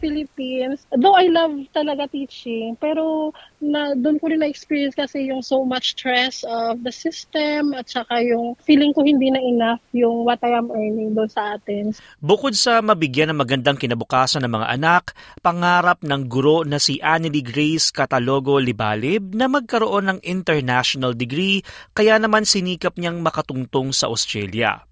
Philippines, though I love talaga teaching, pero na doon ko rin na-experience kasi yung so much stress of the system at saka yung feeling ko hindi na enough yung what I am earning doon sa atin. Bukod sa mabigyan ng magandang kinabukasan ng mga anak, pangarap ng guro na si Annelie Grace Catalogo Libalib na magkaroon ng international degree kaya naman sinikap niyang makatungtong sa Australia.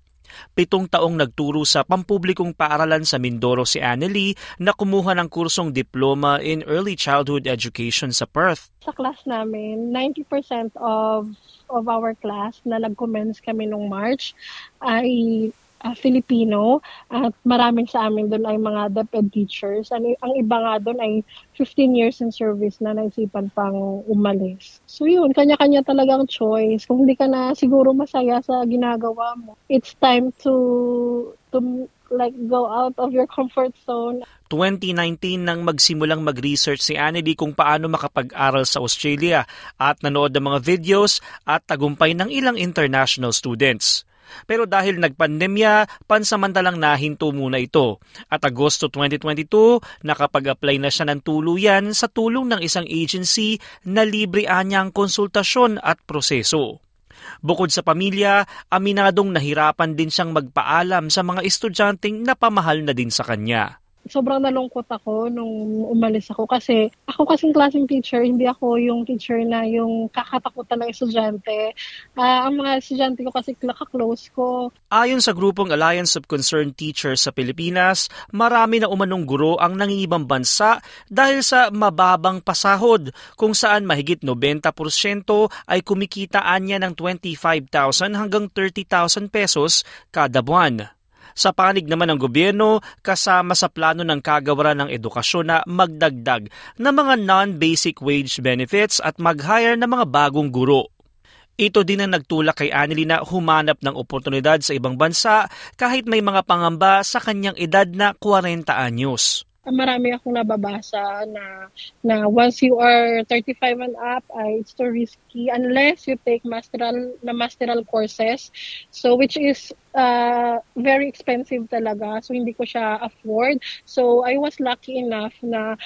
Pitong taong nagturo sa pampublikong paaralan sa Mindoro si Annelie na kumuha ng kursong diploma in early childhood education sa Perth. Sa class namin, 90% of of our class na nag-commence kami nung March ay uh, Filipino at maraming sa amin doon ay mga DepEd teachers. Ang, ang iba nga doon ay 15 years in service na naisipan pang umalis. So yun, kanya-kanya talagang choice. Kung hindi ka na siguro masaya sa ginagawa mo, it's time to to like go out of your comfort zone. 2019 nang magsimulang mag-research si Annelie kung paano makapag-aral sa Australia at nanood ng mga videos at tagumpay ng ilang international students. Pero dahil nagpandemya, pansamantalang nahinto muna ito. At Agosto 2022, nakapag-apply na siya ng tuluyan sa tulong ng isang agency na libre anyang konsultasyon at proseso. Bukod sa pamilya, aminadong nahirapan din siyang magpaalam sa mga estudyanteng napamahal na din sa kanya sobrang nalungkot ako nung umalis ako kasi ako kasing klaseng teacher, hindi ako yung teacher na yung kakatakutan ng estudyante. Uh, ang mga estudyante ko kasi close ko. Ayon sa grupong Alliance of Concerned Teachers sa Pilipinas, marami na umanong guro ang nangingibang bansa dahil sa mababang pasahod kung saan mahigit 90% ay kumikitaan niya ng 25,000 hanggang 30,000 pesos kada buwan. Sa panig naman ng gobyerno, kasama sa plano ng kagawaran ng edukasyon na magdagdag ng mga non-basic wage benefits at mag-hire ng mga bagong guro. Ito din ang nagtulak kay Annelie na humanap ng oportunidad sa ibang bansa kahit may mga pangamba sa kanyang edad na 40 anyos marami akong nababasa na na once you are 35 and up ay it's too risky unless you take masteral na masteral courses. So which is uh, very expensive talaga. So hindi ko siya afford. So I was lucky enough na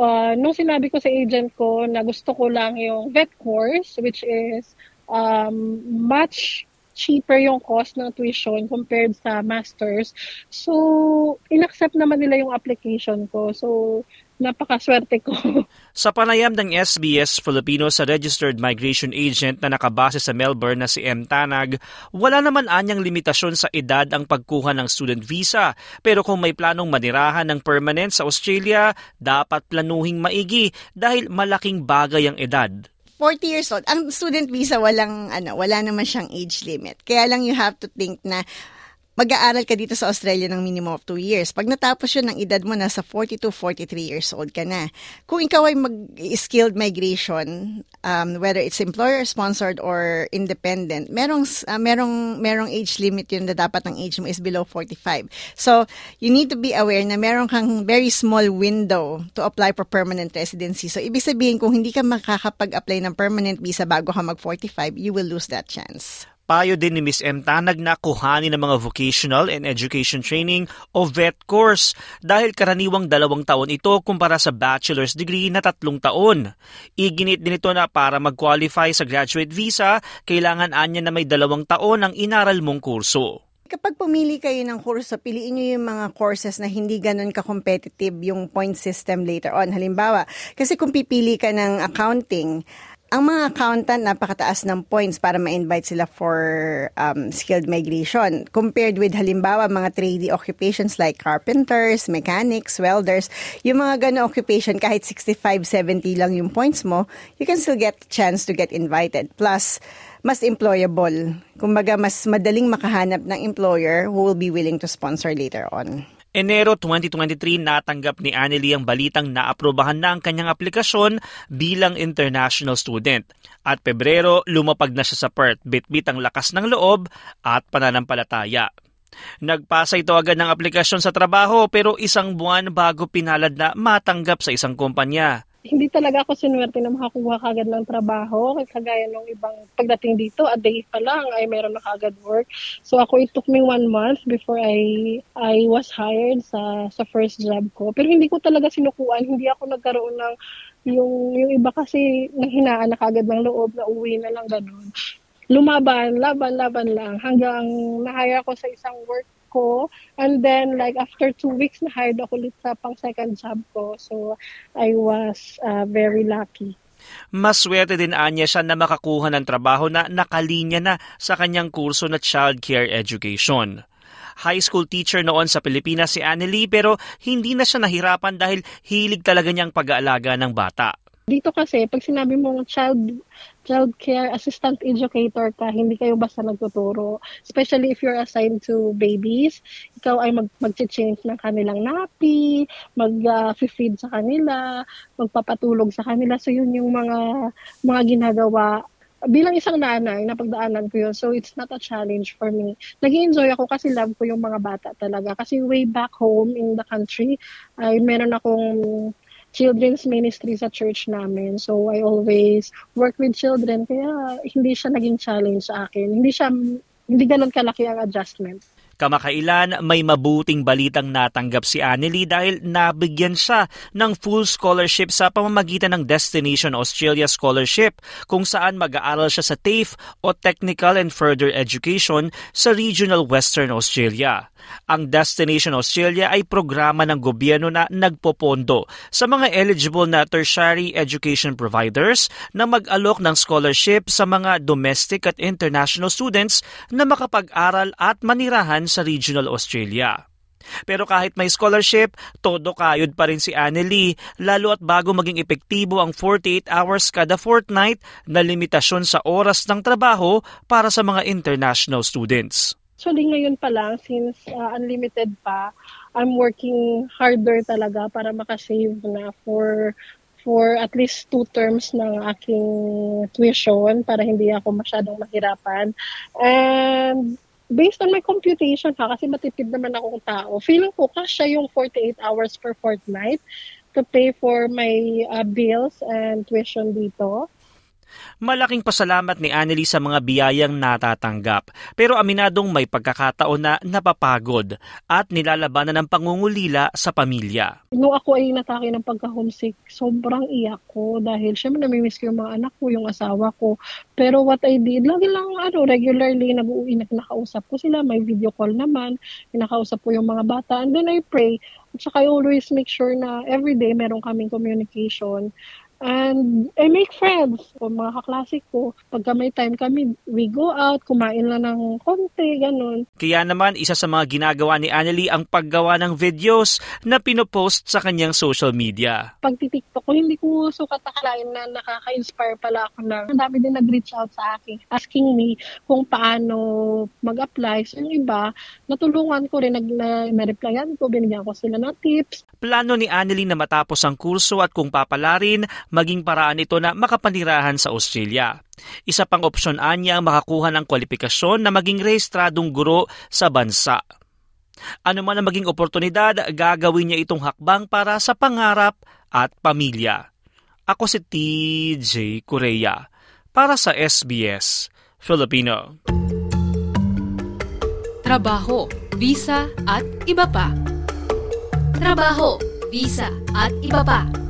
uh, nung sinabi ko sa agent ko na gusto ko lang yung vet course which is um, much cheaper yung cost ng tuition compared sa masters. So, inaccept naman nila yung application ko. So, napakaswerte ko. Sa panayam ng SBS Filipino sa registered migration agent na nakabase sa Melbourne na si M. Tanag, wala naman anyang limitasyon sa edad ang pagkuha ng student visa. Pero kung may planong manirahan ng permanent sa Australia, dapat planuhing maigi dahil malaking bagay ang edad. 40 years old. Ang student visa walang ano, wala naman siyang age limit. Kaya lang you have to think na mag-aaral ka dito sa Australia ng minimum of 2 years. Pag natapos yun, ng edad mo, nasa 42, 43 years old ka na. Kung ikaw ay mag-skilled migration, um, whether it's employer-sponsored or independent, merong, uh, merong, merong age limit yun na dapat ang age mo is below 45. So, you need to be aware na meron kang very small window to apply for permanent residency. So, ibig sabihin, kung hindi ka makakapag-apply ng permanent visa bago ka mag-45, you will lose that chance. Payo din ni Ms. M. Tanag na kuhanin ng mga vocational and education training o VET course dahil karaniwang dalawang taon ito kumpara sa bachelor's degree na tatlong taon. Iginit din ito na para mag-qualify sa graduate visa, kailangan anya na may dalawang taon ang inaral mong kurso. Kapag pumili kayo ng kurso, piliin nyo yung mga courses na hindi ganun ka-competitive yung point system later on. Halimbawa, kasi kung pipili ka ng accounting, ang mga accountant napakataas ng points para ma-invite sila for um, skilled migration compared with halimbawa mga 3D occupations like carpenters, mechanics, welders, yung mga gano occupation kahit 65, 70 lang yung points mo, you can still get chance to get invited. Plus, mas employable. Kumbaga, mas madaling makahanap ng employer who will be willing to sponsor later on. Enero 2023 natanggap ni Annelie ang balitang naaprobahan na ang kanyang aplikasyon bilang international student. At Pebrero, lumapag na siya sa Perth, bitbit ang lakas ng loob at pananampalataya. Nagpasa ito agad ng aplikasyon sa trabaho pero isang buwan bago pinalad na matanggap sa isang kumpanya hindi talaga ako sinuwerte na makakuha kagad ng trabaho. Kagaya ng ibang pagdating dito, a day pa lang ay meron na kagad work. So ako, it took me one month before I I was hired sa sa first job ko. Pero hindi ko talaga sinukuan. Hindi ako nagkaroon ng yung, yung iba kasi nanghinaan na kagad ng loob na uwi na lang ganun. Lumaban, laban, laban lang hanggang na-hire ako sa isang work ko. And then, like, after two weeks, na-hired ako ulit sa pang second job ko. So, I was uh, very lucky. Maswerte din anya siya na makakuha ng trabaho na nakalinya na sa kanyang kurso na child care education. High school teacher noon sa Pilipinas si Annelie pero hindi na siya nahirapan dahil hilig talaga niyang pag-aalaga ng bata. Dito kasi, pag sinabi mong child child care assistant educator ka, hindi kayo basta nagtuturo. Especially if you're assigned to babies, ikaw ay mag mag-change ng kanilang napi, mag-feed uh, sa kanila, magpapatulog sa kanila. So yun yung mga mga ginagawa bilang isang nanay, napagdaanan ko yun. So, it's not a challenge for me. nag enjoy ako kasi love ko yung mga bata talaga. Kasi way back home in the country, ay meron akong children's ministry sa church namin. So, I always work with children. Kaya, hindi siya naging challenge sa akin. Hindi siya, hindi ganun kalaki ang adjustment. Kamakailan may mabuting balitang natanggap si Annelie dahil nabigyan siya ng full scholarship sa pamamagitan ng Destination Australia Scholarship kung saan mag-aaral siya sa TAFE o Technical and Further Education sa Regional Western Australia. Ang Destination Australia ay programa ng gobyerno na nagpopondo sa mga eligible na tertiary education providers na mag-alok ng scholarship sa mga domestic at international students na makapag-aral at manirahan sa Regional Australia. Pero kahit may scholarship, todo kayod pa rin si Annelie, lalo at bago maging epektibo ang 48 hours kada fortnight na limitasyon sa oras ng trabaho para sa mga international students. Actually, ngayon pa lang, since uh, unlimited pa, I'm working harder talaga para makasave na for for at least two terms ng aking tuition para hindi ako masyadong mahirapan. And based on my computation ha, kasi matipid naman akong tao, feeling ko kasya yung 48 hours per fortnight to pay for my uh, bills and tuition dito. Malaking pasalamat ni Annelie sa mga biyayang natatanggap pero aminadong may pagkakataon na napapagod at nilalabanan ng pangungulila sa pamilya. Nung ako ay natake ng pagka-homesick, sobrang iyak ko dahil syempre namimiss ko yung mga anak ko, yung asawa ko. Pero what I did, lagi lang ano, regularly nag-uwi, nakausap ko sila, may video call naman, nakausap ko yung mga bata, and then I pray. At saka I always make sure na everyday meron kaming communication And I make friends. O mga kaklase ko, pagka may time kami, we go out, kumain lang ng konti, ganun. Kaya naman, isa sa mga ginagawa ni Annelie ang paggawa ng videos na pinopost sa kanyang social media. Pag TikTok ko, hindi ko sukat akalain na nakaka-inspire pala ako na ang dami din nag-reach out sa akin, asking me kung paano mag-apply. So yung iba, natulungan ko rin, nag, na, na-replyan ko, binigyan ko sila ng tips. Plano ni Annelie na matapos ang kurso at kung papalarin, maging paraan ito na makapanirahan sa Australia. Isa pang opsyon anya ang makakuha ng kwalifikasyon na maging rehistradong guro sa bansa. Ano man ang maging oportunidad, gagawin niya itong hakbang para sa pangarap at pamilya. Ako si TJ Korea para sa SBS Filipino. Trabaho, visa at iba pa. Trabaho, visa at iba pa.